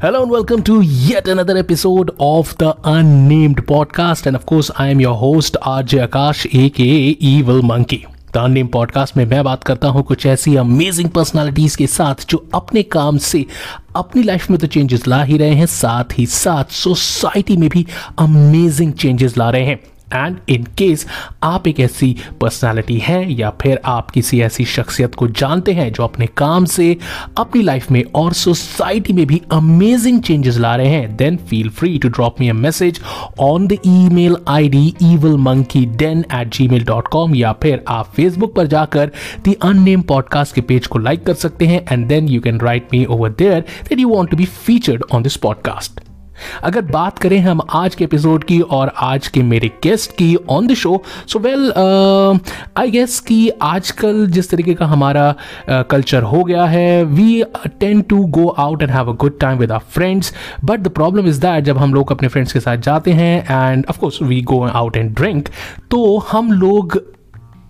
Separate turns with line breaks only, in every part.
Hello and welcome to yet another episode of the Unnamed Podcast. And of course, I am your host, RJ Akash, aka Evil Monkey. The unnamed podcast में मैं बात करता हूँ कुछ ऐसी amazing personalities के साथ जो अपने काम से अपनी लाइफ में तो चेंजेस ला ही रहे हैं साथ ही साथ सोसाइटी में भी अमेजिंग चेंजेस ला रहे हैं एंड इन केस आप एक ऐसी पर्सनालिटी हैं या फिर आप किसी ऐसी शख्सियत को जानते हैं जो अपने काम से, अपनी लाइफ में और सोसाइटी में भी अमेजिंग चेंजेस ला रहे हैं then feel free to drop me a message on the email I D evil monkey den at Gmail dot com या फिर आप फेसबुक पर जाकर द अननेम पॉडकास्ट के पेज को लाइक कर सकते हैं and then you can write me over there that you want to be featured on this podcast अगर बात करें हम आज के एपिसोड की और आज के मेरे गेस्ट की on the show so well I guess कि आजकल जिस तरीके का हमारा कल्चर uh, हो गया है we tend to go out and have a good time with our friends but the problem is that जब हम लोग अपने फ्रेंड्स के साथ जाते हैं and of course we go out and drink तो हम लोग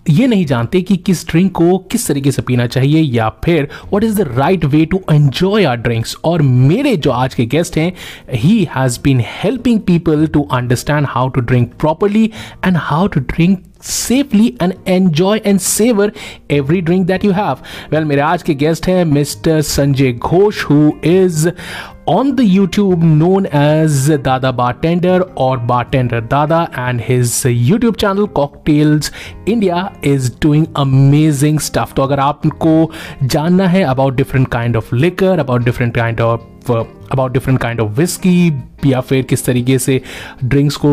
ये नहीं जानते कि किस ड्रिंक को किस तरीके से पीना चाहिए या फिर what is the right way to enjoy our drinks और मेरे जो आज के गेस्ट हैं he has been helping people to understand how to drink properly and how to drink safely and enjoy and savor every drink that you have well मेरे आज के guest हैं mister Sanjay Ghosh who is on the YouTube known as Dada Bartender or Bartender Dada and his YouTube channel Cocktails India is doing amazing stuff. तो अगर आपको जानना है about different kind of liquor, about different kind of about different kind of whisky या फिर किस तरीके से ड्रिंक्स को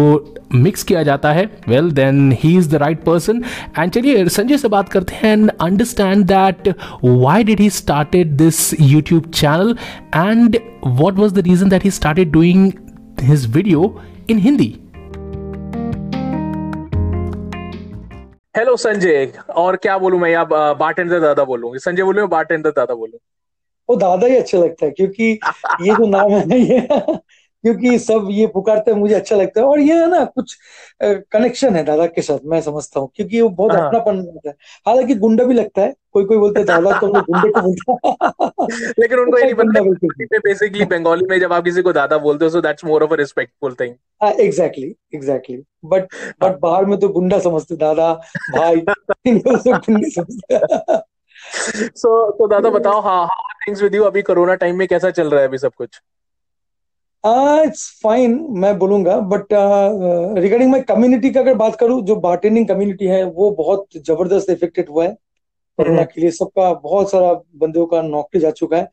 मिक्स किया जाता है? Well then he is the right person and चलिए, संजय से बात करते हैं and understand that why did he started this YouTube channel and what was the reason that he started doing his video in Hindi
hello Sanjay. और क्या बोलूँ मैं? यहाँ बारटेंडर दादा बोलूँगी संजय बोलूँ बारटेंडर दादा बोलूँ.
वो दादा ही अच्छा लगता है क्योंकि ये जो नाम है ये क्योंकि सब ये पुकारते हैं मुझे अच्छा लगता है। और ये है ना कुछ कनेक्शन है दादा के साथ मैं समझता हूँ क्योंकि वो बहुत हाँ। अपनापन होता है। हालाँकि गुंडा भी लगता है कोई कोई बोलते हैं दादा तो गुंडे को बोलता
लेकिन उनको ये नहीं पता बेसिकली बंगाली में जब आप किसी को दादा बोलते हो so that's more of a respectful thing
exactly exactly but but बाहर में तो गुंडा समझते दादा भाई गुंडे समझते
सो तो दादा बताओ हाँ थिंग्स विद यू अभी कोरोना टाइम में कैसा चल रहा है अभी सब कुछ?
इट्स uh, फाइन मैं बोलूँगा बट रिगार्डिंग माय कम्युनिटी का अगर बात करूँ जो बार्टेनिंग कम्युनिटी है वो बहुत ज़बरदस्त इफेक्टेड हुआ है कोरोना हम्म। के लिए। सबका बहुत सारा बंदों का नौकरी जा चुका है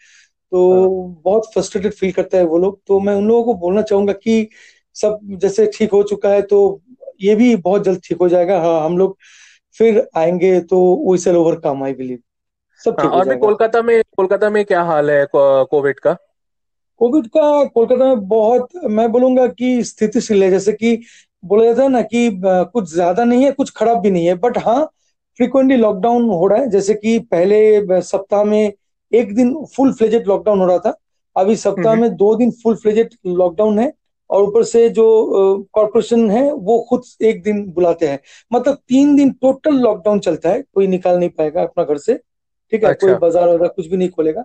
तो हाँ। बहुत फ्रस्ट्रेटेड फील करता है वो लोग। तो मैं उन लोगों को बोलना चाहूँगा कि सब जैसे ठीक हो चुका है तो ये भी बहुत जल्द ठीक हो जाएगा। हाँ हम लोग फिर आएँगे तो we shall overcome I believe
सब ठीक हाँ, और कोलकाता में कोलकाता में क्या हाल है कोविड का?
कोविड का कोलकाता में बहुत मैं बोलूँगा कि स्थितिशील है। जैसे कि बोला जाता है ना कि कुछ ज़्यादा नहीं है कुछ खराब भी नहीं है। बट हाँ फ्रिक्वेंटली लॉकडाउन हो रहा है। जैसे कि पहले सप्ताह में एक दिन फुल फ्लेजेड लॉकडाउन हो रहा था। अभी सप्ताह। में दो दिन फुल फ्लेजेड लॉकडाउन है। और ऊपर से जो कॉरपोरेशन है वो खुद एक दिन बुलाते हैं। मतलब तीन दिन टोटल लॉकडाउन चलता है। कोई निकाल नहीं पाएगा अपना घर से। ठीक है अच्छा। कोई बाज़ार वगैरह कुछ भी नहीं खोलेगा।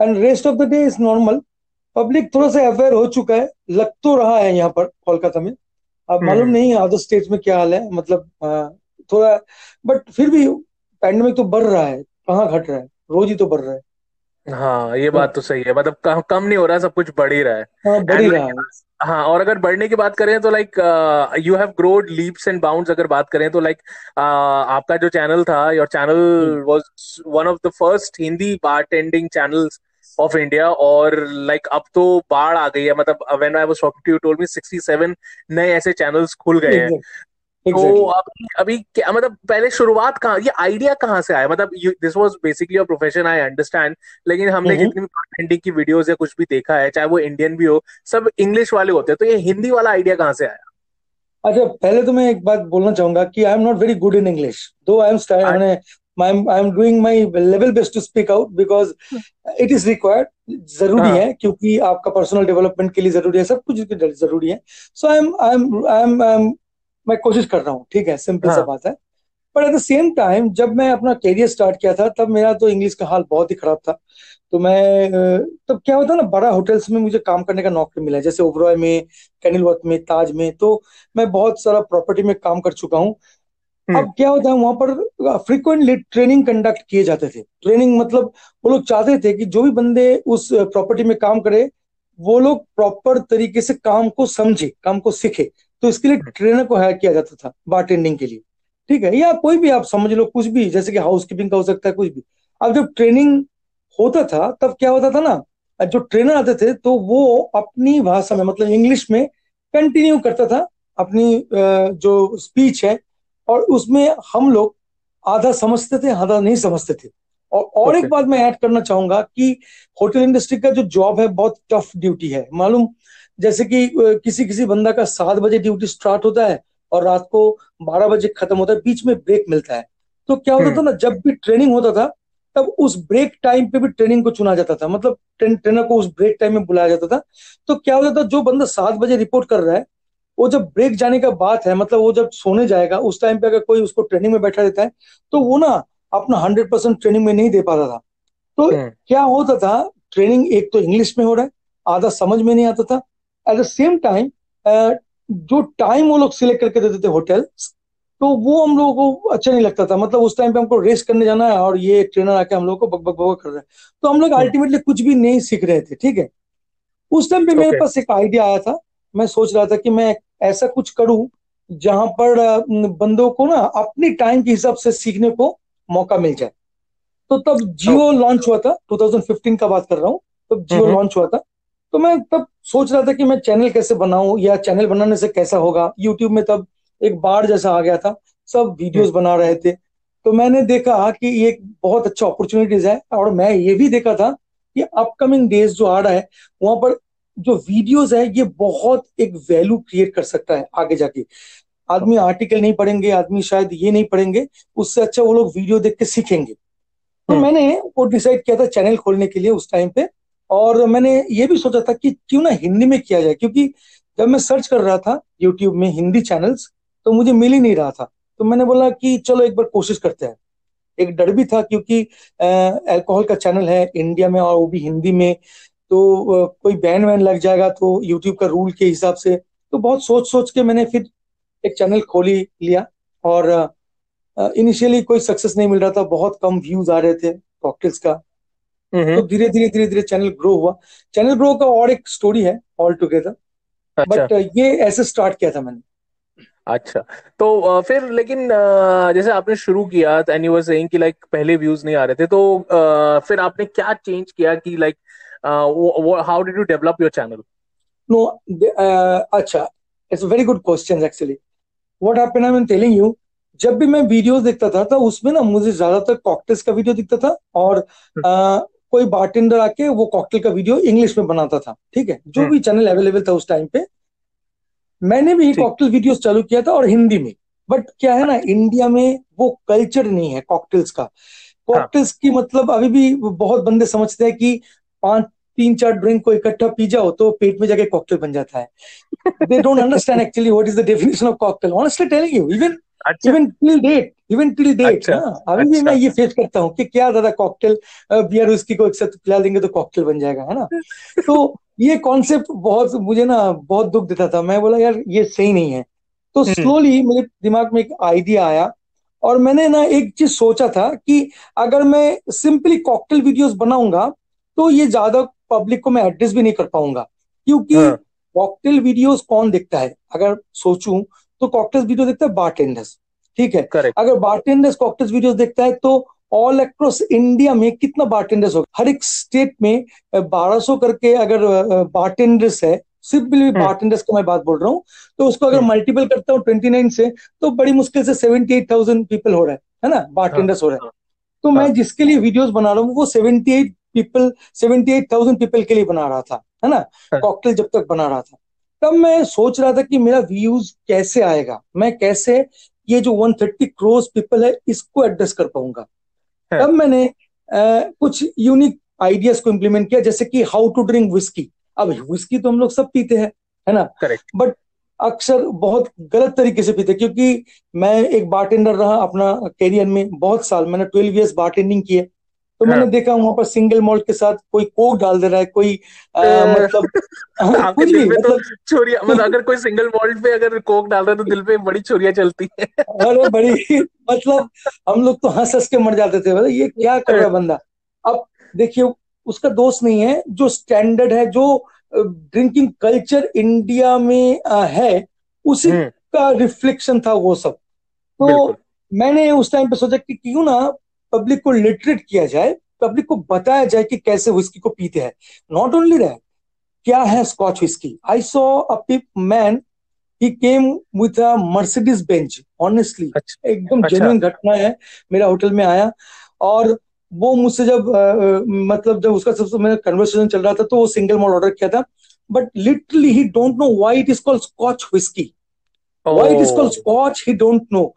And rest of the day is normal public थोड़ा सा अवेयर हो चुका है लग तो रहा है यहाँ पर कोलकाता में। अब मालूम हम्म। नहीं अदर स्टेट में क्या हाल है मतलब थोड़ा बट फिर भी पैंडमिक तो बढ़ रहा है कहाँ घट रहा है? रोज ही तो बढ़ रहा है।
हाँ ये बात तो सही है मतलब कम नहीं हो रहा सब कुछ बढ़ ही रहा है।
हाँ बढ़ ही रहा है।
हाँ और अगर बढ़ने की बात करें तो like you have grown leaps and bounds अगर बात करें तो लाइक like, uh, आपका जो चैनल था your channel was one of the first Hindi bartending channels of India और लाइक like, अब तो बाढ़ आ गई है। मतलब when I was talking to you told me 67 नए ऐसे चैनल्स खुल गए हैं। तो अभी अभी क्या मतलब पहले शुरुआत कहाँ ये आइडिया कहाँ से आया? मतलब this was basically your profession I understand लेकिन हमने जितनी भी की वीडियोस या कुछ भी देखा है चाहे वो इंडियन भी हो सब इंग्लिश वाले होते हैं तो ये हिंदी वाला आइडिया कहाँ से आया?
अच्छा पहले तो मैं एक बात बोलना चाहूँगा कि I am not very good in English दो I am start I am doing my level best to speak out because it is required ज़रूरी हाँ. है क्योंकि आपका पर्सनल डेवलपमेंट के लिए ज़रूरी है सब कुछ ज़रूरी है। So I am I am I am मैं कोशिश कर रहा हूँ ठीक है? सिंपल हाँ. सा बात है। पर एट द सेम टाइम जब मैं अपना करियर स्टार्ट किया था तब मेरा तो इंग्लिश का हाल बहुत ही खराब था। तो मैं तब क्या होता ना बड़ा होटल्स में मुझे काम करने का नौकरी मिला जैसे ओबरॉय में कैनिलवर्थ में ताज में तो मैं बहुत सारा प्रॉपर्टी में काम कर चुका हूँ। हम्म। अब क्या होता है वहाँ पर फ्रिक्वेंटली ट्रेनिंग कंडक्ट किए जाते थे। ट्रेनिंग मतलब वो लोग चाहते थे कि जो भी बंदे उस प्रॉपर्टी में काम करे वो लोग प्रॉपर तरीके से काम को समझे काम को सीखे। तो इसके लिए ट्रेनर को हायर किया जाता था बारटेंडिंग के लिए। ठीक है? या कोई भी आप समझ लो कुछ भी जैसे कि हाउस कीपिंग का हो सकता है कुछ भी। अब जब ट्रेनिंग होता था तब क्या होता था ना जो ट्रेनर आते थे तो वो अपनी भाषा में मतलब इंग्लिश में कंटिन्यू करता था अपनी जो स्पीच है और उसमें हम लोग आधा समझते थे आधा नहीं समझते थे। और और okay. एक बात मैं ऐड करना चाहूँगा कि होटल इंडस्ट्री का जो जॉब है बहुत टफ ड्यूटी है। मालूम जैसे कि किसी किसी बंदा का सात बजे ड्यूटी स्टार्ट होता है और रात को बारह बजे खत्म होता है बीच में ब्रेक मिलता है। तो क्या होता था ना जब भी ट्रेनिंग होता था तब उस ब्रेक टाइम पे भी ट्रेनिंग को चुना जाता था। मतलब ट्रेन, ट्रेनर को उस ब्रेक टाइम में बुलाया जाता था। तो क्या होता था जो बंदा सात बजे रिपोर्ट कर रहा है वो जब ब्रेक जाने का बात है मतलब वो जब सोने जाएगा उस टाइम पे अगर कोई उसको ट्रेनिंग में बैठा देता है तो वो ना अपना हंड्रेड परसेंट ट्रेनिंग में नहीं दे पाता था। तो हम्म। क्या होता था ट्रेनिंग एक तो इंग्लिश में हो रहा है आधा समझ में नहीं आता था एट द सेम टाइम जो टाइम वो लोग सिलेक्ट करके देते थे होटल तो वो हम लोगों को अच्छा नहीं लगता था। मतलब उस टाइम पे हमको रेस्ट करने जाना है और ये ट्रेनर आके हम लोग को बक बक बक कर रहा है। तो हम लोग अल्टीमेटली हम्म। कुछ भी नहीं सीख रहे थे ठीक है? उस टाइम पे okay. मेरे पास एक आइडिया आया था। मैं सोच रहा था कि मैं ऐसा कुछ करूँ जहाँ पर बंदों को ना अपने टाइम के हिसाब से सीखने को मौका मिल जाए। तो तब जियो लॉन्च हुआ था। 2015 का बात कर रहा हूँ। तब जियो लॉन्च हुआ था। तो मैं तब सोच रहा था कि मैं चैनल कैसे बनाऊँ या चैनल बनाने से कैसा होगा। यूट्यूब में तब एक बाढ़ जैसा आ गया था सब वीडियोस हम्म। बना रहे थे। तो मैंने देखा कि ये बहुत अच्छा अपॉर्चुनिटीज़ है और मैं ये भी देखा था कि अपकमिंग डेज़ जो आ रहा है वहाँ पर जो वीडियोस है ये बहुत एक वैल्यू क्रिएट कर सकता है आगे जाके। आदमी आर्टिकल नहीं पढ़ेंगे आदमी शायद ये नहीं पढ़ेंगे उससे अच्छा वो लोग वीडियो देख के सीखेंगे। तो हम्म। मैंने वो डिसाइड किया था चैनल खोलने के लिए उस टाइम पे। और मैंने ये भी सोचा था कि क्यों ना हिंदी में किया जाए, क्योंकि जब मैं सर्च कर रहा था यूट्यूब में हिंदी चैनल्स तो मुझे मिल ही नहीं रहा था। तो मैंने बोला कि चलो एक बार कोशिश करते हैं। एक डर भी था क्योंकि अल्कोहल का चैनल है इंडिया में और वो भी हिंदी में तो कोई बैन वैन लग जाएगा तो यूट्यूब का रूल के हिसाब से तो बहुत सोच सोच के मैंने फिर एक चैनल खोली लिया। और इनिशियली कोई सक्सेस नहीं मिल रहा था, बहुत कम व्यूज़ आ रहे थे कॉकटेल्स का। तो धीरे धीरे धीरे धीरे चैनल ग्रो हुआ। चैनल ग्रो का और एक स्टोरी है ऑल टुगेदर बट ये ऐसे स्टार्ट किया था मैंने।
अच्छा। तो फिर लेकिन जैसे आपने शुरू किया एंड यू वर सेइंग कि लाइक पहले व्यूज़ नहीं आ रहे थे तो फिर आपने क्या चेंज किया कि like how did you develop your channel
no अच्छा it's very good question actually what happened I am telling you जब भी मैं वीडियोस देखता था तो उसमें ना मुझे ज़्यादातर कॉकटेल्स का वीडियो दिखता था और आ, कोई बार्टेंडर आके वो कॉकटेल का वीडियो इंग्लिश में बनाता था ठीक है? जो भी चैनल अवेलेबल था उस टाइम पे मैंने भी कॉकटेल वीडियो चालू किया था और हिंदी में। बट क्या है ना इंडिया में वो कल्चर नहीं है कॉकटेल्स का। कॉकटेल्स हाँ. की मतलब अभी भी बहुत बंदे समझते हैं कि पाँच तीन चार ड्रिंक को इकट्ठा पी जाओ तो पेट में जाके कॉकटेल बन जाता है। They don't understand actually what is the definition of cocktail honestly telling you even even till date even till date अभी भी मैं ये फेस करता हूँ कि क्या दादा कॉकटेल बियर उसकी को एक साथ पिला देंगे तो कॉकटेल बन जाएगा है ना? तो ये कॉन्सेप्ट बहुत मुझे ना बहुत दुख देता था। मैं बोला यार ये सही नहीं है। तो स्लोली हम्म। मेरे दिमाग में एक आइडिया आया और मैंने ना एक चीज़ सोचा था कि अगर मैं सिंपली कॉकटेल वीडियोस बनाऊँगा तो ये ज़्यादा पब्लिक को मैं एड्रेस भी नहीं कर पाऊँगा। क्योंकि कॉकटेल हाँ। वीडियोस कौन देखता है? अगर सोचूं तो कॉकटेल वीडियो देखता है बारटेंडर्स ठीक है? Correct. अगर बारटेंडर्स कॉकटेल वीडियोस देखता है तो ऑल अक्रॉस इंडिया में कितना बारटेंडर्स होगा? हर एक स्टेट में 1200 करके अगर बारटेंडर्स है सिंपली बारटेंडर्स का मैं बात बोल रहा हूँ तो उसको अगर मल्टीपल हम्म। करता हूँ 29 से तो बड़ी मुश्किल से 78,000 पीपल हो रहा है है ना? बारटेंडर्स हाँ, हो रहा है। हाँ, तो मैं जिसके लिए वीडियोस बना रहा हूँ वो 78 पीपल 78,000 पीपल के लिए बना रहा था है ना? कॉकटेल जब तक बना रहा था। तब मैं सोच रहा था कि मेरा व्यूज़ कैसे आएगा? मैं कैसे ये जो 130 क्रोस पीपल है इसको एड्रेस कर पाऊँगा? तब मैंने आ, कुछ यूनिक आइडियाज़ को इम्प्लीमेंट किया जैसे कि हाउ टू ड्रिंक विस्की अब विस्की तो हम लोग सब पीते हैं है ना?
करेक्ट
बट अक्सर बहुत गलत तरीके से पीते क्योंकि मैं एक बारटेंडर रहा अपना कैरियर में बहुत साल मैंने ट्वेल्व ईयर्स बारटेंडिंग किए। तो
हाँ।
मैंने देखा वहाँ पर सिंगल मॉल्ट के साथ कोई कोक डाल दे रहा है कोई आ, मतलब हाँ,
आपके
कुछ
दिल में तो
मतलब
चोरिया मतलब अगर कोई सिंगल मॉल्ट पे अगर कोक डाल रहा है तो दिल पे बड़ी चोरियाँ चलती है।
अरे बड़ी मतलब हम लोग तो हंस हंस के मर जाते थे मतलब ये क्या कर रहा बंदा? अब देखिए उसका दोष नहीं है जो स्टैंडर्ड है जो ड्रिंकिंग कल्चर इंडिया में है उसी
हम्म।
का रिफ्लेक्शन था वो सब। तो मैंने उस टाइम पे सोचा कि क्यों ना पब्लिक को लिटरेट किया जाए पब्लिक को बताया जाए कि कैसे विस्की को पीते हैं। नॉट ओनली दैट क्या है Scotch whisky I saw a man he came with a Mercedes Benz
honestly
एकदम
अच्छा।
जेन्युइन घटना है मेरा होटल में आया और वो मुझसे जब अ, मतलब जब उसका सबसे मेरा कन्वर्सेशन चल रहा था तो वो सिंगल मॉल ऑर्डर किया था but literally he don't know why it is called Scotch whisky why it is
called
Scotch he don't know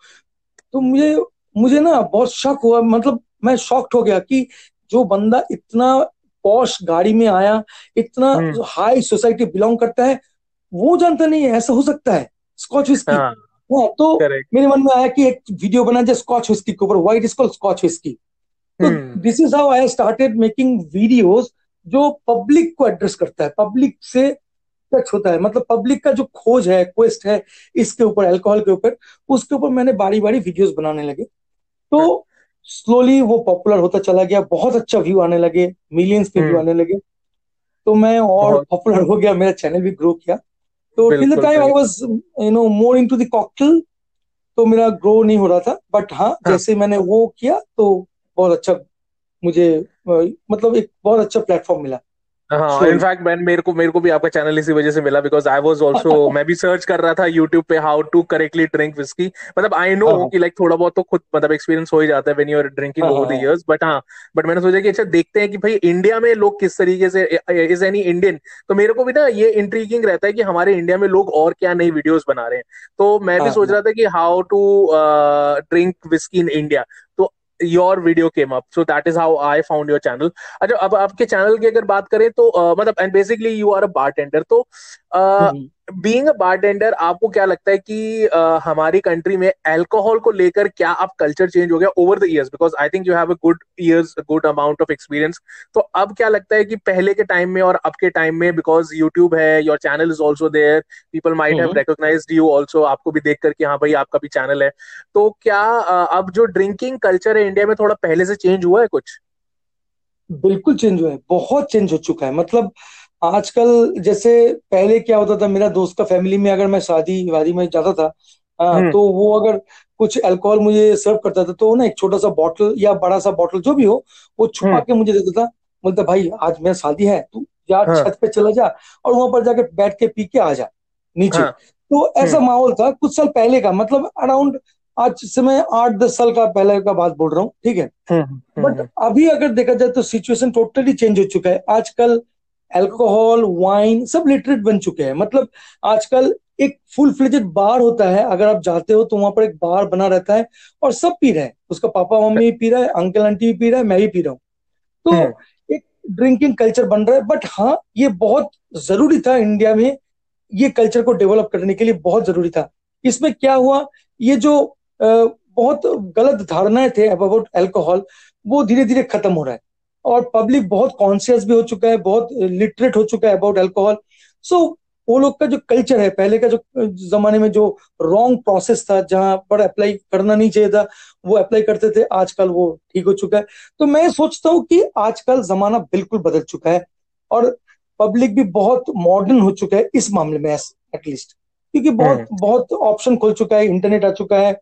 तो मुझे मुझे ना बहुत शक हुआ मतलब मैं शॉक्ड हो गया कि जो बंदा इतना पॉश गाड़ी में आया इतना हाई सोसाइटी बिलोंग करता है वो जानता नहीं है ऐसा हो सकता है स्कॉच विस्की
हाँ।
हाँ तो मेरे मन में आया कि एक वीडियो बना जाए स्कॉच विस्की के ऊपर why it is called Scotch whisky
तो
this is how I started making videos जो पब्लिक को एड्रेस करता है पब्लिक से टच होता है मतलब पब्लिक का जो खोज है क्वेस्ट है इसके ऊपर अल्कोहल के ऊपर उसके ऊपर मैंने बारी बारी वीडियोस बनाने लगे। तो स्लोली वो पॉपुलर होता चला गया बहुत अच्छा व्यू आने लगे मिलियंस के व्यू
हम्म।
आने लगे। तो मैं और पॉपुलर हो गया मेरा चैनल भी ग्रो किया। तो
till
the time
I
was you know more into the cocktail तो मेरा ग्रो नहीं हो रहा था। बट हाँ
हाँ।
जैसे मैंने वो किया तो बहुत अच्छा मुझे मतलब एक बहुत अच्छा प्लेटफॉर्म मिला।
हाँ इनफैक्ट मैन मेरे को मेरे को भी आपका चैनल इसी वजह से मिला बिकॉज़ आई वाज आल्सो मैं भी सर्च कर रहा था यूट्यूब पे how to correctly drink whisky मतलब आई नो
हाँ
कि लाइक थोड़ा बहुत तो खुद मतलब एक्सपीरियंस हो ही जाता है व्हेन यू आर ड्रिंकिंग
हाँ
ओवर द
हाँ।
इयर्स बट हाँ बट मैंने सोचा कि अच्छा देखते हैं कि भाई इंडिया में लोग किस तरीके से इज़ एनी इंडियन तो मेरे को भी ना ये इंट्रीगिंग रहता है कि हमारे इंडिया में लोग और क्या नई वीडियोस बना रहे हैं। तो मैं भी
हाँ
सोच
हाँ।
रहा था कि how to drink whisky in India तो your video came up so that is how I found your channel अच्छा अब आपके चैनल की अगर बात करें तो मतलब and basically you are a bartender तो
हम्म,
बीइंग अ बारटेंडर आपको क्या लगता है कि अ, हमारी कंट्री में अल्कोहल को लेकर क्या अब कल्चर चेंज हो गया over the years because I think you have a good years good amount of experience तो अब क्या लगता है कि पहले के टाइम में और अब के टाइम में बिकॉज़ यूट्यूब है your channel is also there people might
have
recognised you also आपको भी देख कर कि हाँ भाई आपका भी चैनल है। तो क्या अ, अब जो ड्रिंकिंग कल्चर है इंडिया में थोड़ा पहले से चेंज हुआ है कुछ?
बिल्कुल चेंज हुआ है बहुत चेंज हो चुका है। मतलब आजकल जैसे पहले क्या होता था मेरा दोस्त का फैमिली में अगर मैं शादी वादी में जाता था हाँ,
हम्म।
तो वो अगर कुछ अल्कोहल मुझे सर्व करता था तो ना एक छोटा सा बॉटल या बड़ा सा बॉटल जो भी हो वो छुपा
हम्म।
के मुझे देता था। बोलता भाई आज मेरा शादी है तू या
हाँ।
छत पे चला जा और वहाँ पर जाके बैठ के पी के आ जा नीचे।
हाँ।
तो ऐसा
हम्म।
माहौल था कुछ साल पहले का मतलब अराउंड आज से मैं आठ दस साल का पहले का बात बोल रहा हूँ ठीक है? बट अभी अगर देखा जाए तो सिचुएशन टोटली चेंज हो चुका है। आजकल अल्कोहल वाइन सब लिटरेट बन चुके हैं। मतलब आजकल एक फुल फ्लेजेड बार होता है। अगर आप जाते हो तो वहाँ पर एक बार बना रहता है और सब पी रहे हैं। उसका पापा मम्मी भी पी रहा है अंकल आंटी भी पी रहा है मैं भी पी रहा हूँ। तो एक ड्रिंकिंग कल्चर बन रहा है। बट हाँ ये बहुत ज़रूरी था इंडिया में ये कल्चर को डेवलप करने के लिए बहुत ज़रूरी था। इसमें क्या हुआ? ये जो बहुत गलत धारणाएँ थे अबाउट अल्कोहल वो धीरे धीरे खत्म हो रहा है। और पब्लिक बहुत कॉन्शियस भी हो चुका है बहुत लिटरेट हो चुका है अबाउट अल्कोहल सो वो लोग का जो कल्चर है पहले का जो जमाने में जो रॉन्ग प्रोसेस था जहाँ पर अप्लाई करना नहीं चाहिए था वो अप्लाई करते थे आजकल वो ठीक हो चुका है. तो मैं सोचता हूँ कि आजकल जमाना बिल्कुल बदल चुका है और पब्लिक भी बहुत मॉडर्न हो चुका है इस मामले में एटलीस्ट क्योंकि बहुत
हम्म.
बहुत ऑप्शन खुल चुका है इंटरनेट आ चुका है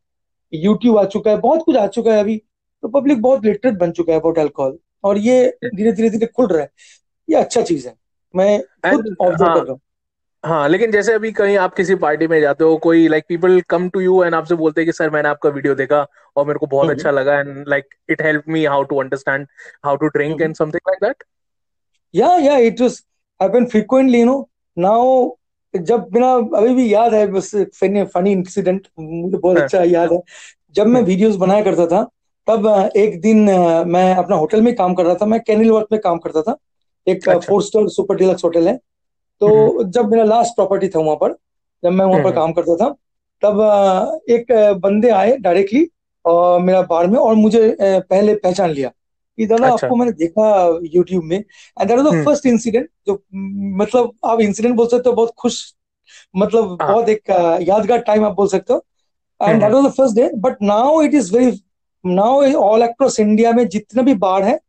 यूट्यूब आ चुका है बहुत कुछ आ चुका है अभी. तो पब्लिक बहुत लिटरेट बन चुका है अबाउट अल्कोहल और ये धीरे धीरे धीरे खुल रहा है। ये अच्छा चीज़ है। मैं खुद ऑब्ज़र्व
हाँ
कर रहा हूँ।
हाँ लेकिन जैसे अभी कहीं आप किसी पार्टी में जाते हो कोई like people come to you and आपसे बोलते हैं कि सर मैंने आपका वीडियो देखा और मेरे को बहुत
हम्म।
अच्छा लगा and like it help me how to understand how to
drink
and something like that
या या it was happen frequently you know now जब बिना अभी भी याद है बस फनी इंसिडेंट मुझे बहुत
हाँ।
अच्छा याद है। जब मैं वीडियोस बनाया करता था तब एक दिन मैं अपना होटल में काम कर रहा था मैं कैनिल वर्क में काम करता था। एक
अच्छा।
Four star super deluxe hotel है।
हम्म।
तो जब मेरा लास्ट प्रॉपर्टी था वहाँ पर जब मैं वहाँ पर
हम्म,
काम करता था तब एक बंदे आए डायरेक्टली और मेरा बार में और मुझे पहले पहचान लिया कि दादा
अच्छा।
आपको मैंने देखा यूट्यूब में। And that was the
hmm.
First incident जो मतलब आप इंसिडेंट बोल सकते हो बहुत खुश मतलब
हाँ।
बहुत एक यादगार टाइम आप बोल सकते हो। And that
hmm
was the first day but now it is very now all across India में जितने भी बाढ़ है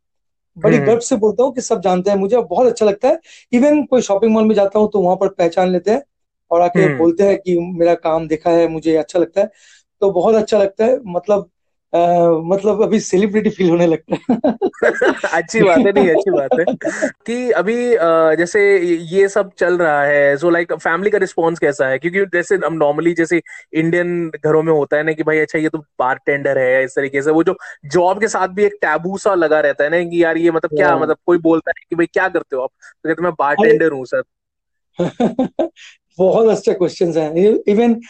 बड़ी
हम्म।
गर्व से बोलता हूँ कि सब जानते हैं मुझे बहुत अच्छा लगता है। इवन कोई शॉपिंग मॉल में जाता हूँ तो वहाँ पर पहचान लेते हैं और आके
हम्म।
बोलते हैं कि मेरा काम देखा है मुझे अच्छा लगता है। तो बहुत अच्छा लगता है मतलब आ, मतलब अभी सेलिब्रिटी फील होने लगता है।
अच्छी बात है नहीं अच्छी बात है। कि अभी जैसे ये सब चल रहा है सो लाइक फैमिली का रिस्पॉन्स कैसा है? क्योंकि जैसे हम नॉर्मली जैसे इंडियन घरों में होता है ना कि भाई अच्छा ये तो बार टेंडर है इस तरीके से। वो जो जॉब के साथ भी एक टैबू सा लगा रहता है ना कि यार ये मतलब क्या
हाँ,
मतलब कोई बोलता है कि भाई क्या करते हो आप? तो कहते मैं बार टेंडर हूँ सर।
बहुत अच्छा क्वेश्चन है। इवन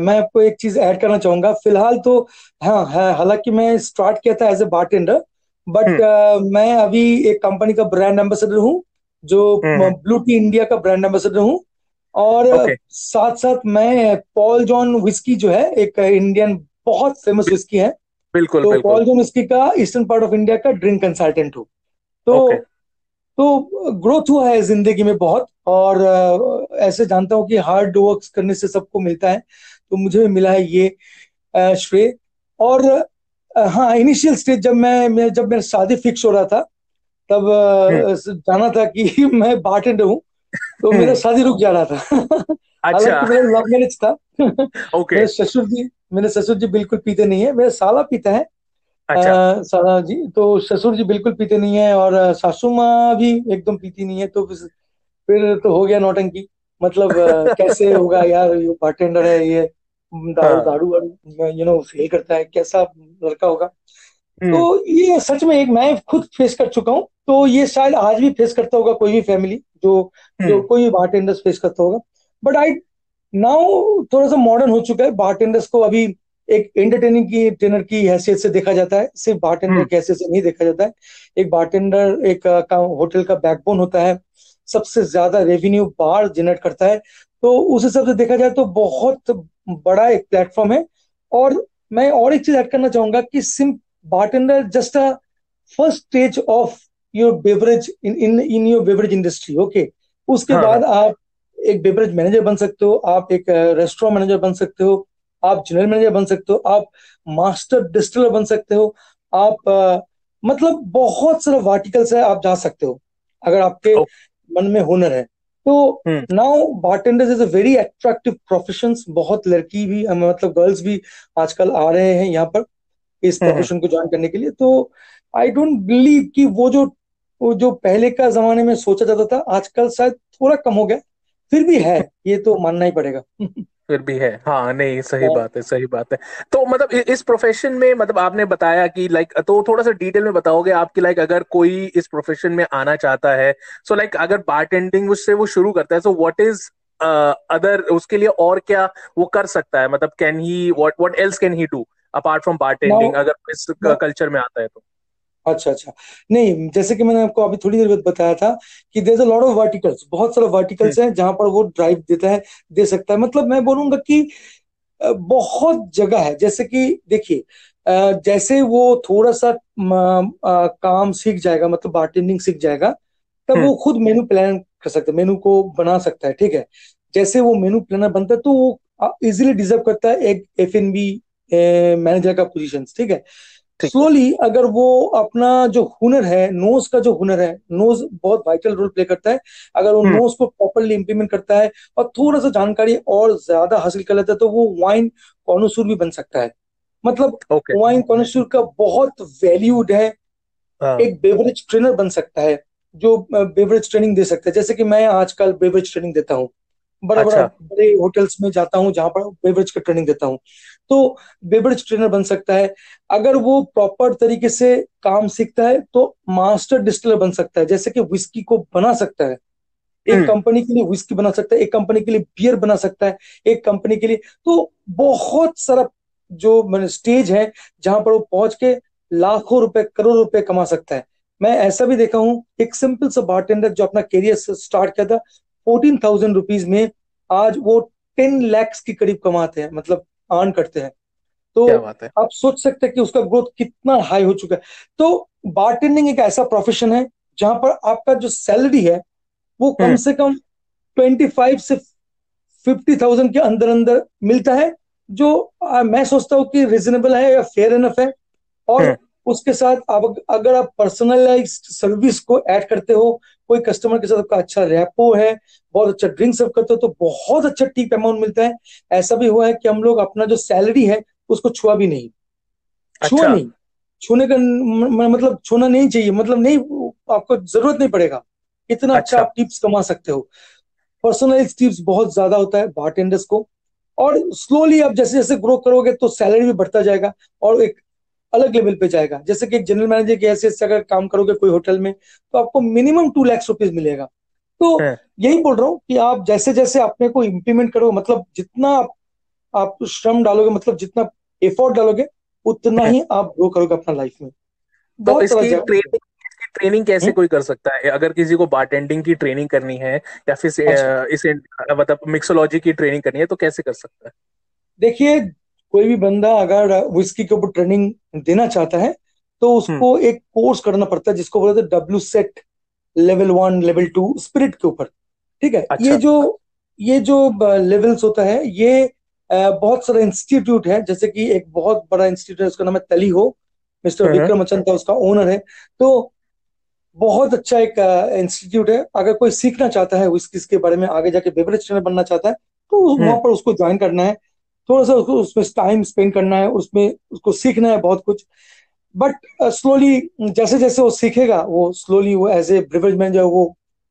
मैं आपको एक चीज़ ऐड करना चाहूँगा। फ़िलहाल तो हाँ है हालाँकि मैं स्टार्ट किया था एज ए बारटेंडर बट मैं अभी एक कंपनी का ब्रांड एम्बेसडर हूँ जो ब्लू टी इंडिया का ब्रांड एम्बेसडर हूँ। और साथ साथ मैं पॉल जॉन विस्की जो है एक इंडियन बहुत फ़ेमस विस्की है।
बिल्कुल
तो
बिल्कुल।
पॉल जॉन विस्की का ईस्टर्न पार्ट ऑफ़ इंडिया का ड्रिंक कंसल्टेंट हूँ। तो तो ग्रोथ हुआ है ज़िंदगी में बहुत और ऐसे जानता हूँ कि हार्ड वर्क करने से सबको मिलता है तो मुझे भी मिला है ये श्रेय। और हाँ इनिशियल स्टेज जब मैं, मैं जब मेरा शादी फिक्स हो रहा था तब
हम्म।
जाना था कि मैं बार्टेंडर हूँ तो मेरा
हम्म
शादी रुक जा रहा था।
अच्छा।
मेरा लव मैरिज था।
ओके
मेरे ससुर जी मेरे ससुर जी बिल्कुल पीते नहीं है मेरा साला पीता है
अच्छा।
साला जी तो ससुर जी बिल्कुल पीते नहीं है और सासू माँ भी एकदम पीती नहीं है तो फिर तो हो गया नौटंकी। मतलब कैसे होगा यार ये बारटेंडर है ये दारू
हाँ।
दारू यू नो सेल करता है कैसा लड़का होगा। तो
हम्म
ये सच में एक मैं खुद फेस कर चुका हूँ तो ये शायद आज भी फेस करता होगा कोई भी फैमिली जो जो
हम्म।
कोई भी बारटेंडर्स फेस करता होगा। बट आई नाउ थोड़ा सा मॉडर्न हो चुका है बारटेंडर्स को अभी एक एंटरटेनिंग की ट्रेनर की हैसियत से देखा जाता है। सिर्फ़ बारटेंडर
हम्म।
की हैसियत से नहीं देखा जाता है। एक बारटेंडर एक का होटल का बैकबोन होता है। सबसे ज़्यादा रेवेन्यू बार जनरेट करता है। तो उस हिसाब से देखा जाए तो बहुत बड़ा एक प्लेटफॉर्म है। और मैं और एक चीज़ ऐड करना चाहूँगा कि सिर्फ़ bartender just a first stage of your beverage in in in your beverage industry okay उसके
हाँ।
बाद आप एक बेवरेज मैनेजर बन सकते हो आप एक रेस्टोरेंट मैनेजर बन सकते हो। आप जनरल मैनेजर बन सकते हो आप मास्टर डिस्टिलर बन सकते हो आप अ, मतलब बहुत सारे वर्टिकल्स है आप जा सकते हो अगर आपके
ओ
मन में हुनर है। तो now bartenders is a very attractive profession बहुत लड़की भी मतलब गर्ल्स भी आजकल आ रहे हैं यहाँ पर इस प्रोफेशन को ज्वाइन करने के लिए। तो आई डोंट बिलीव कि वो जो वो जो पहले का जमाने में सोचा जाता था आजकल शायद थोड़ा कम हो गया। फिर भी है ये तो मानना ही पड़ेगा।
फिर भी है। हाँ नहीं सही बात है सही बात है। तो मतलब इस प्रोफेशन में मतलब आपने बताया कि लाइक तो थोड़ा सा डिटेल में बताओगे आपकी लाइक अगर कोई इस प्रोफेशन में आना चाहता है सो लाइक अगर बारटेंडिंग उससे वो शुरू करता है सो व्हाट इज़ अदर उसके लिए और क्या वो कर सकता है? मतलब can he what what else can he do apart
from
bartending अगर इस कल्चर में आता है तो।
अच्छा अच्छा। नहीं जैसे कि मैंने आपको अभी थोड़ी देर बाद बताया था कि अ लॉट ऑफ़ वर्टिकल्स बहुत सारे वर्टिकल्स हैं जहाँ पर वो ड्राइव देता है दे सकता है। मतलब मैं बोलूँगा कि बहुत जगह है। जैसे कि देखिए जैसे वो थोड़ा सा काम सीख जाएगा मतलब बार्टेंडिंग सीख जाएगा तब
हम्म।
वो खुद मेनू प्लान कर सकता है मेनू को बना सकता है ठीक है? जैसे वो मेनू प्लानर बनता है तो वो इजीली डिजर्व करता है एक एफ़ एन बी मैनेजर का पोजीशन ठीक है? स्लोली अगर वो अपना जो हुनर है नोज़ का जो हुनर है नोज़ बहुत वाइटल रोल प्ले करता है। अगर वो
हम्म।
नोज़ को प्रॉपरली इम्प्लीमेंट करता है और थोड़ा सा जानकारी और ज़्यादा हासिल कर लेता है तो वो वाइन कॉनोसूर भी बन सकता है। मतलब
ओके
वाइन कॉनोसूर का बहुत वैल्यूड है।
हाँ।
एक बेवरेज ट्रेनर बन सकता है जो बेवरेज ट्रेनिंग दे सकता है। जैसे कि मैं आजकल बेवरेज ट्रेनिंग देता हूँ। बड़ा बड़ा
अच्छा।
बड़े होटल्स में जाता हूँ जहाँ पर बेवरेज का ट्रेनिंग देता हूँ। तो बेवरेज ट्रेनर बन सकता है। अगर वो प्रॉपर तरीके से काम सीखता है तो मास्टर डिस्टिलर बन सकता है। जैसे कि विस्की को बना सकता है। एक
हम्म।
कंपनी के लिए विस्की बना सकता है एक कंपनी के लिए बियर बना सकता है एक कंपनी के लिए। तो बहुत सारा जो मैंने स्टेज है जहाँ पर वो पहुँच के लाखों रुपए करोड़ रुपए कमा सकता है। मैं ऐसा भी देखा हूँ एक सिंपल सा बारटेंडर जो अपना करियर स्टार्ट किया था फोर्टीन थाउज़ेंड रुपीज़ में आज वो टेन लैक्स के करीब कमाते हैं मतलब अर्न करते हैं तो
है
आप सोच सकते हैं कि उसका ग्रोथ कितना हाई हो चुका है तो बारटेंडिंग एक ऐसा प्रोफेशन है जहाँ पर आपका जो सैलरी है वो कम
हम्म।
से कम ट्वेंटी फाइव से फिफ्टी थाउज़ेंड के अंदर अंदर मिलता है जो आ, मैं सोचता हूँ कि रिजनेबल है या फेयर इनफ है और
हम्म।
उसके साथ आप अगर आप पर्सनलाइज सर्विस को ऐड करते हो कोई कस्टमर के साथ आपका अच्छा रैपो है बहुत अच्छा ड्रिंक सर्व करते हो तो बहुत अच्छा टिप अमाउंट मिलता है ऐसा भी हुआ है कि हम लोग अपना जो सैलरी है उसको छुआ भी नहीं
अच्छा। छुआ।
नहीं छूने का मतलब छूना नहीं चाहिए मतलब नहीं आपको ज़रूरत नहीं पड़ेगा इतना अच्छा
अच्छा।
आप टिप्स कमा सकते हो पर्सनलाइज टिप्स बहुत ज़्यादा होता है बारटेंडर्स को और स्लोली आप जैसे जैसे ग्रो करोगे तो सैलरी भी बढ़ता जाएगा और एक अलग लेवल पे जाएगा। जैसे कि एक जनरल मैनेजर के ऐसे ऐसे अगर काम करोगे कोई होटल में तो आपको मिनिमम टू लैक्स रुपीज़ मिलेगा। तो यही बोल रहा हूँ कि आप जैसे जैसे अपने को इम्प्लीमेंट करो मतलब जितना आप, आप श्रम डालोगे मतलब जितना एफर्ट डालोगे उतना ही। आप ग्रो करोगे अपना लाइफ में।
तो इसकी ट्रेनिंग इसकी ट्रेनिंग कैसे
हम्म?
कोई कर सकता है? अगर किसी को बारटेंडिंग की ट्रेनिंग करनी है या फिर
अच्छा।
इसे मतलब मिक्सोलॉजी की ट्रेनिंग करनी है तो कैसे कर सकता है?
देखिए कोई भी बंदा अगर विस्की के ऊपर ट्रेनिंग देना चाहता है तो उसको एक कोर्स करना पड़ता है जिसको बोलते हैं WSET level one level two spirit के ऊपर। ठीक है?
अच्छा।
ये जो ये जो लेवल्स होता है ये बहुत सारा इंस्टीट्यूट है। जैसे कि एक बहुत बड़ा इंस्टीट्यूट है उसका नाम है तली हो मिस्टर
हम्म।
विक्रम अचंता उसका ओनर है। तो बहुत अच्छा एक इंस्टीट्यूट है। अगर कोई सीखना चाहता है विस्कीज के बारे में आगे जाके बेवरेज ट्रेनर बनना चाहता है तो
हम्म।
वहाँ पर उसको ज्वाइन करना है। थोड़ा सा उसको उसमें टाइम स्पेंड करना है उसमें उसको सीखना है बहुत कुछ। बट स्लोली जैसे जैसे वो सीखेगा वो स्लोली वो एज ए ब्रिवेज मैन जो है वो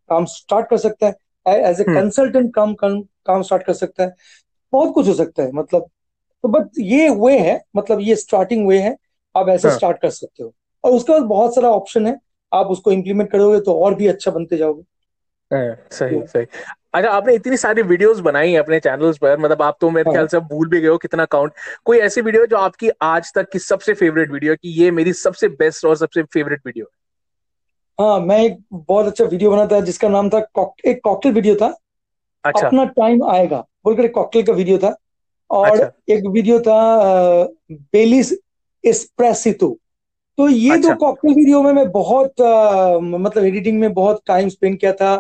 काम स्टार्ट कर सकता है। As a. कंसल्टेंट काम काम काम स्टार्ट कर सकता है। बहुत कुछ हो सकता है मतलब। तो बट ये वे है मतलब ये स्टार्टिंग वे है आप ऐसे
हाँ।
स्टार्ट कर सकते हो। और उसके बाद बहुत सारा ऑप्शन है आप उसको इम्प्लीमेंट करोगे तो और भी अच्छा बनते जाओगे।
सही सही। अच्छा आपने इतनी सारी वीडियोस बनाई हैं अपने चैनल्स पर मतलब आप तो मेरे
हाँ।
ख्याल से भूल भी गए हो कितना काउंट कोई ऐसी वीडियो जो आपकी आज तक की सबसे फेवरेट वीडियो है कि ये मेरी सबसे बेस्ट और सबसे फेवरेट वीडियो है?
हाँ मैं एक बहुत अच्छा वीडियो बना था जिसका नाम था कॉक, एक कॉकटेल वीडियो था।
अच्छा।
अपना टाइम आएगा बोलकर एक कॉकटेल का वीडियो था। और
अच्छा।
एक वीडियो था बेलिस एस्प्रेसितो तो ये
अच्छा।
दो कॉकटेल वीडियो में मैं बहुत अ, मतलब एडिटिंग में बहुत टाइम स्पेंड किया था।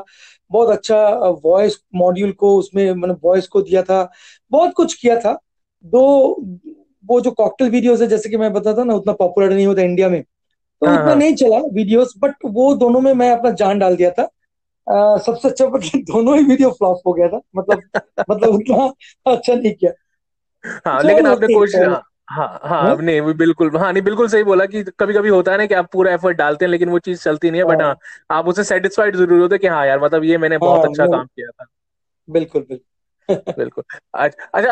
बहुत अच्छा वॉइस मॉड्यूल को उसमें मैंने वॉइस को दिया था। बहुत कुछ किया था। दो वो जो कॉकटेल वीडियोस है जैसे कि मैं बताता ना उतना पॉपुलर नहीं होता इंडिया में। तो
हाँ,
उतना
हाँ।
नहीं चला वीडियोस बट वो दोनों में मैं अपना जान डाल दिया था। अ, सबसे अच्छा मतलब दोनों ही वीडियो फ्लॉप हो गया था। मतलब मतलब उतना अच्छा नहीं किया।
हाँ लेकिन आपने कोशिश
है।
हाँ हाँ हाँ
हाँ?
वो बिल्कुल हाँ नहीं बिल्कुल सही बोला कि कभी कभी होता है ना कि आप पूरा एफर्ट डालते हैं लेकिन वो चीज़ चलती नहीं है बट
हाँ।
हाँ आप उससे सेटिस्फाइड ज़रूर होते कि हाँ यार मतलब ये मैंने बहुत
हाँ,
अच्छा काम किया था
बिल्कुल बिल्कुल
बिल्कुल अच्छा अच्छा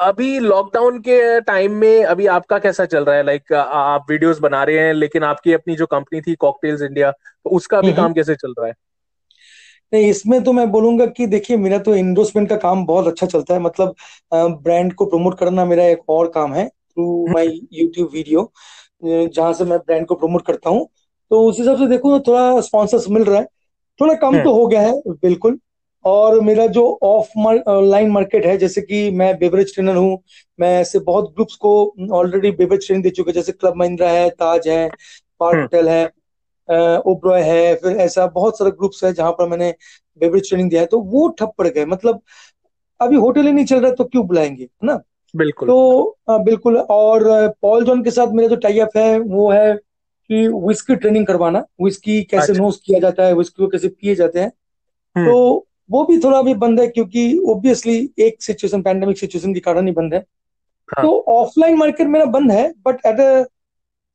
अभी लॉकडाउन के टाइम में अभी आपका कैसा चल रहा है लाइक आप वीडियोस बना रहे हैं लेकिन आपकी अपनी जो कंपनी थी कॉकटेल्स इंडिया तो उसका अभी
हम्म।
काम कैसे चल रहा है
नहीं इसमें तो मैं बोलूँगा कि देखिए मेरा तो एंडोर्समेंट का काम बहुत अच्छा चलता है। मतलब ब्रांड को प्रमोट करना मेरा एक और काम है थ्रू माय यूट्यूब वीडियो जहाँ से मैं ब्रांड को प्रमोट करता हूँ। तो उस हिसाब से देखो ना थोड़ा स्पॉन्सर्स मिल रहा है। थोड़ा कम तो हो गया है बिल्कुल। और मेरा जो ऑफ़ लाइन मार्केट है जैसे कि मैं बेवरेज ट्रेनर हूँ मैं ऐसे बहुत ग्रुप्स को ऑलरेडी बेवरेज ट्रेनिंग दे चुके जैसे क्लब महिंद्रा है ताज है पार्क
हम्म।
होटल है ओब्रॉय है फिर ऐसा बहुत सारे ग्रुप्स है जहाँ पर मैंने बेवरेज ट्रेनिंग दिया है तो वो ठप पड़ गए। मतलब अभी होटल ही नहीं चल रहा तो क्यों बुलाएँगे है ना?
बिल्कुल।
तो अ, बिल्कुल। और पॉल जॉन के साथ मेरा जो टाई अप है वो है कि विस्की ट्रेनिंग करवाना। विस्की कैसे
अच्छा।
नोस किया जाता है विस्की को कैसे पिए जाते हैं।
हम्म।
तो वो भी थोड़ा अभी बंद है क्योंकि ऑब्वियसली एक सिचुएशन पैंडेमिक सिचुएशन के कारण ही बंद है।
हाँ।
तो ऑफलाइन मार्केट मेरा बंद है but at a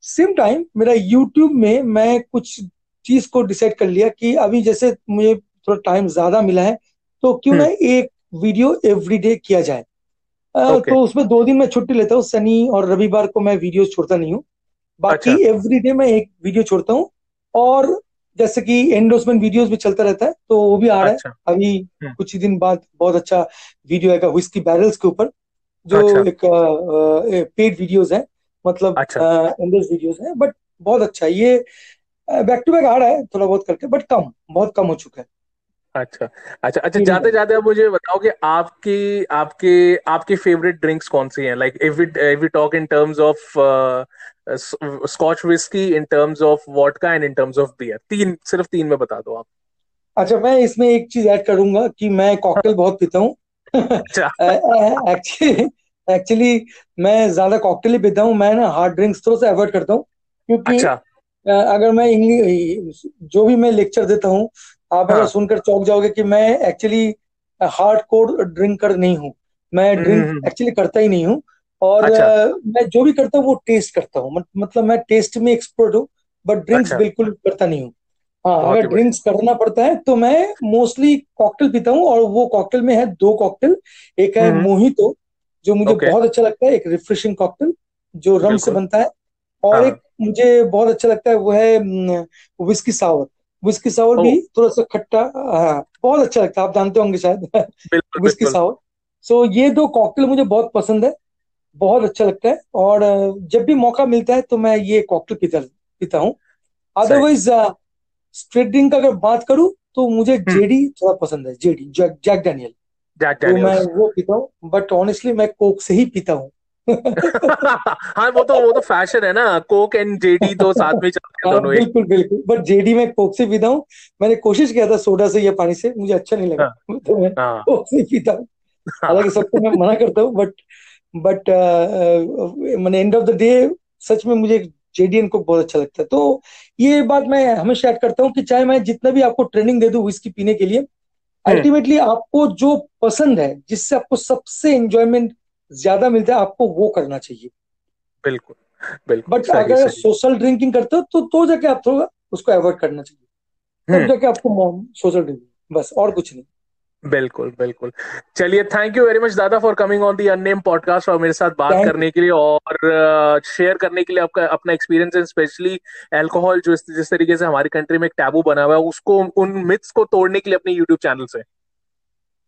same time मेरा यूट्यूब में मैं कुछ चीज़ को डिसाइड कर लिया कि अभी जैसे मुझे थोड़ा टाइम ज़्यादा मिला है तो क्यों ना एक वीडियो एवरी डे किया जाए
Okay.
तो उसमें दो दिन मैं छुट्टी लेता हूँ शनि और रविवार को मैं वीडियो छोड़ता नहीं हूँ बाकी
अच्छा।
एवरी डे मैं एक वीडियो छोड़ता हूँ और जैसे कि एंडोर्समेंट वीडियोस भी चलता रहता है तो वो भी आ रहा है
अच्छा
अभी
हम्म।
कुछ ही दिन बाद बहुत अच्छा वीडियो आएगा विस्की बैरल्स के ऊपर जो
अच्छा।
एक पेड वीडियोस है मतलब
अच्छा।
एंडोर्स वीडियोस है बट बहुत अच्छा है। ये बैक टू बैक आ रहा है थोड़ा बहुत करके बट कम बहुत कम हो चुका है।
अच्छा अच्छा अच्छा जाते जाते आप मुझे बताओ कि आपकी आपके आपकी फेवरेट ड्रिंक्स कौन सी हैं? Like if if we talk in terms of Scotch whisky in terms of vodka and in terms of beer तीन सिर्फ़ तीन में बता दो आप।
अच्छा मैं इसमें एक चीज़ ऐड करूँगा कि मैं कॉकटेल बहुत पीता हूँ। एक्चुअली एक्चुअली मैं ज़्यादा कॉकटेल ही पीता हूँ। मैं ना हार्ड ड्रिंक्स थोड़ा सा अवॉइड करता हूँ। क्योंकि अच्छा। अगर मैं जो भी मैं लेक्चर देता हूँ आप अगर हाँ। सुनकर चौक जाओगे कि मैं एक्चुअली हार्ड कोर ड्रिंकर नहीं हूँ। मैं ड्रिंक एक्चुअली करता ही नहीं हूँ। और अच्छा। मैं जो भी करता हूँ वो टेस्ट करता हूँ। मतलब मैं टेस्ट में एक्सपर्ट हूँ बट ड्रिंक्स अच्छा। बिल्कुल करता नहीं हूँ। हाँ अगर ड्रिंक्स करना पड़ता है तो मैं मोस्टली कॉकटेल पीता हूँ और वो कॉकटेल में है दो कॉकटेल एक है मोहितो जो मुझे okay. बहुत अच्छा लगता है एक रिफ्रेशिंग कॉकटेल जो रम से बनता है। और हाँ। एक मुझे बहुत अच्छा लगता है वो है विस्की सावर विस्की सावर भी थोड़ा सा खट्टा हाँ बहुत अच्छा लगता है आप जानते होंगे शायद। विस्की सावर सो ये दो कॉकटेल मुझे बहुत पसंद है बहुत अच्छा लगता है। और जब भी मौका मिलता है तो मैं ये कॉकटेल पीता पीता हूँ। अदरवाइज़ स्ट्रेट ड्रिंक अगर बात करूँ तो मुझे जेडी हम्म। थोड़ा पसंद है जेडी जैक जैक तो मैं वो पीता हूँ बट ऑनेस्टली मैं कोक से ही पीता हूँ।
हाँ वो तो वो तो फ़ैशन है ना। कोक एंड जेडी तो साथ में चलते हैं
दोनों बिल्कुल बिल्कुल। बट जेडी में कोक से पीता हूँ। मैंने कोशिश किया था सोडा से या पानी से मुझे अच्छा नहीं लगा। हाँ, तो मैं हाँ, कोक से पीता हूँ। हालाँकि सबको मैं मना करता हूँ बट बट मैंने एंड ऑफ़ द डे सच में मुझे जेडीएन को बहुत अच्छा लगता है। तो ये बात मैं हमेशा ऐड करता हूँ कि चाहे मैं जितना भी आपको ट्रेनिंग दे दू विस्की पीने के लिए अल्टीमेटली हम्म। आपको जो पसंद है जिससे आपको सबसे एंजॉयमेंट ज़्यादा मिलता है आपको वो करना चाहिए
बिल्कुल बिल्कुल
बट अगर सोशल ड्रिंकिंग करते हो तो तो जाके आप थोड़ा उसको अवॉइड करना चाहिए तब हम्म। जाके आपको सोशल ड्रिंकिंग बस और कुछ नहीं
बिल्कुल बिल्कुल। चलिए थैंक यू वेरी मच दादा for coming on the Unnamed podcast और मेरे साथ बात Thank करने के लिए और शेयर uh, करने के लिए आपका अपना एक्सपीरियंस एंड स्पेशली अल्कोहल जो जिस तरीके से हमारी कंट्री में एक टैबू बना हुआ है उसको उन मिथ्स को तोड़ने के लिए अपने यूट्यूब चैनल से।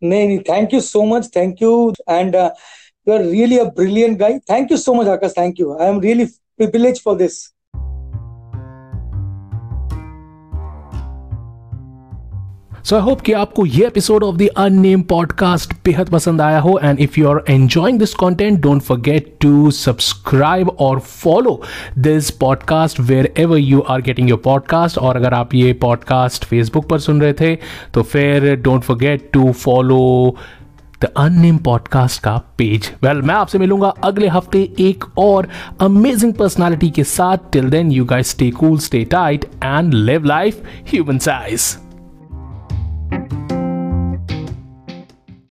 नहीं नहीं thank you so much thank you and you are really a brilliant guy thank you so much Akash thank you I am really privilege for this
so I hope कि आपको ये episode of the Unnamed podcast बेहद पसंद आया हो and if you are enjoying this content don't forget to subscribe और follow this podcast wherever you are getting your podcast और अगर आप ये पॉडकास्ट फेसबुक पर सुन रहे थे तो फिर don't forget to follow the Unnamed podcast का पेज वेल मैं आपसे मिलूँगा अगले हफ़्ते एक और अमेजिंग पर्सनालिटी के साथ. Till then you guys stay cool stay tight and live life human size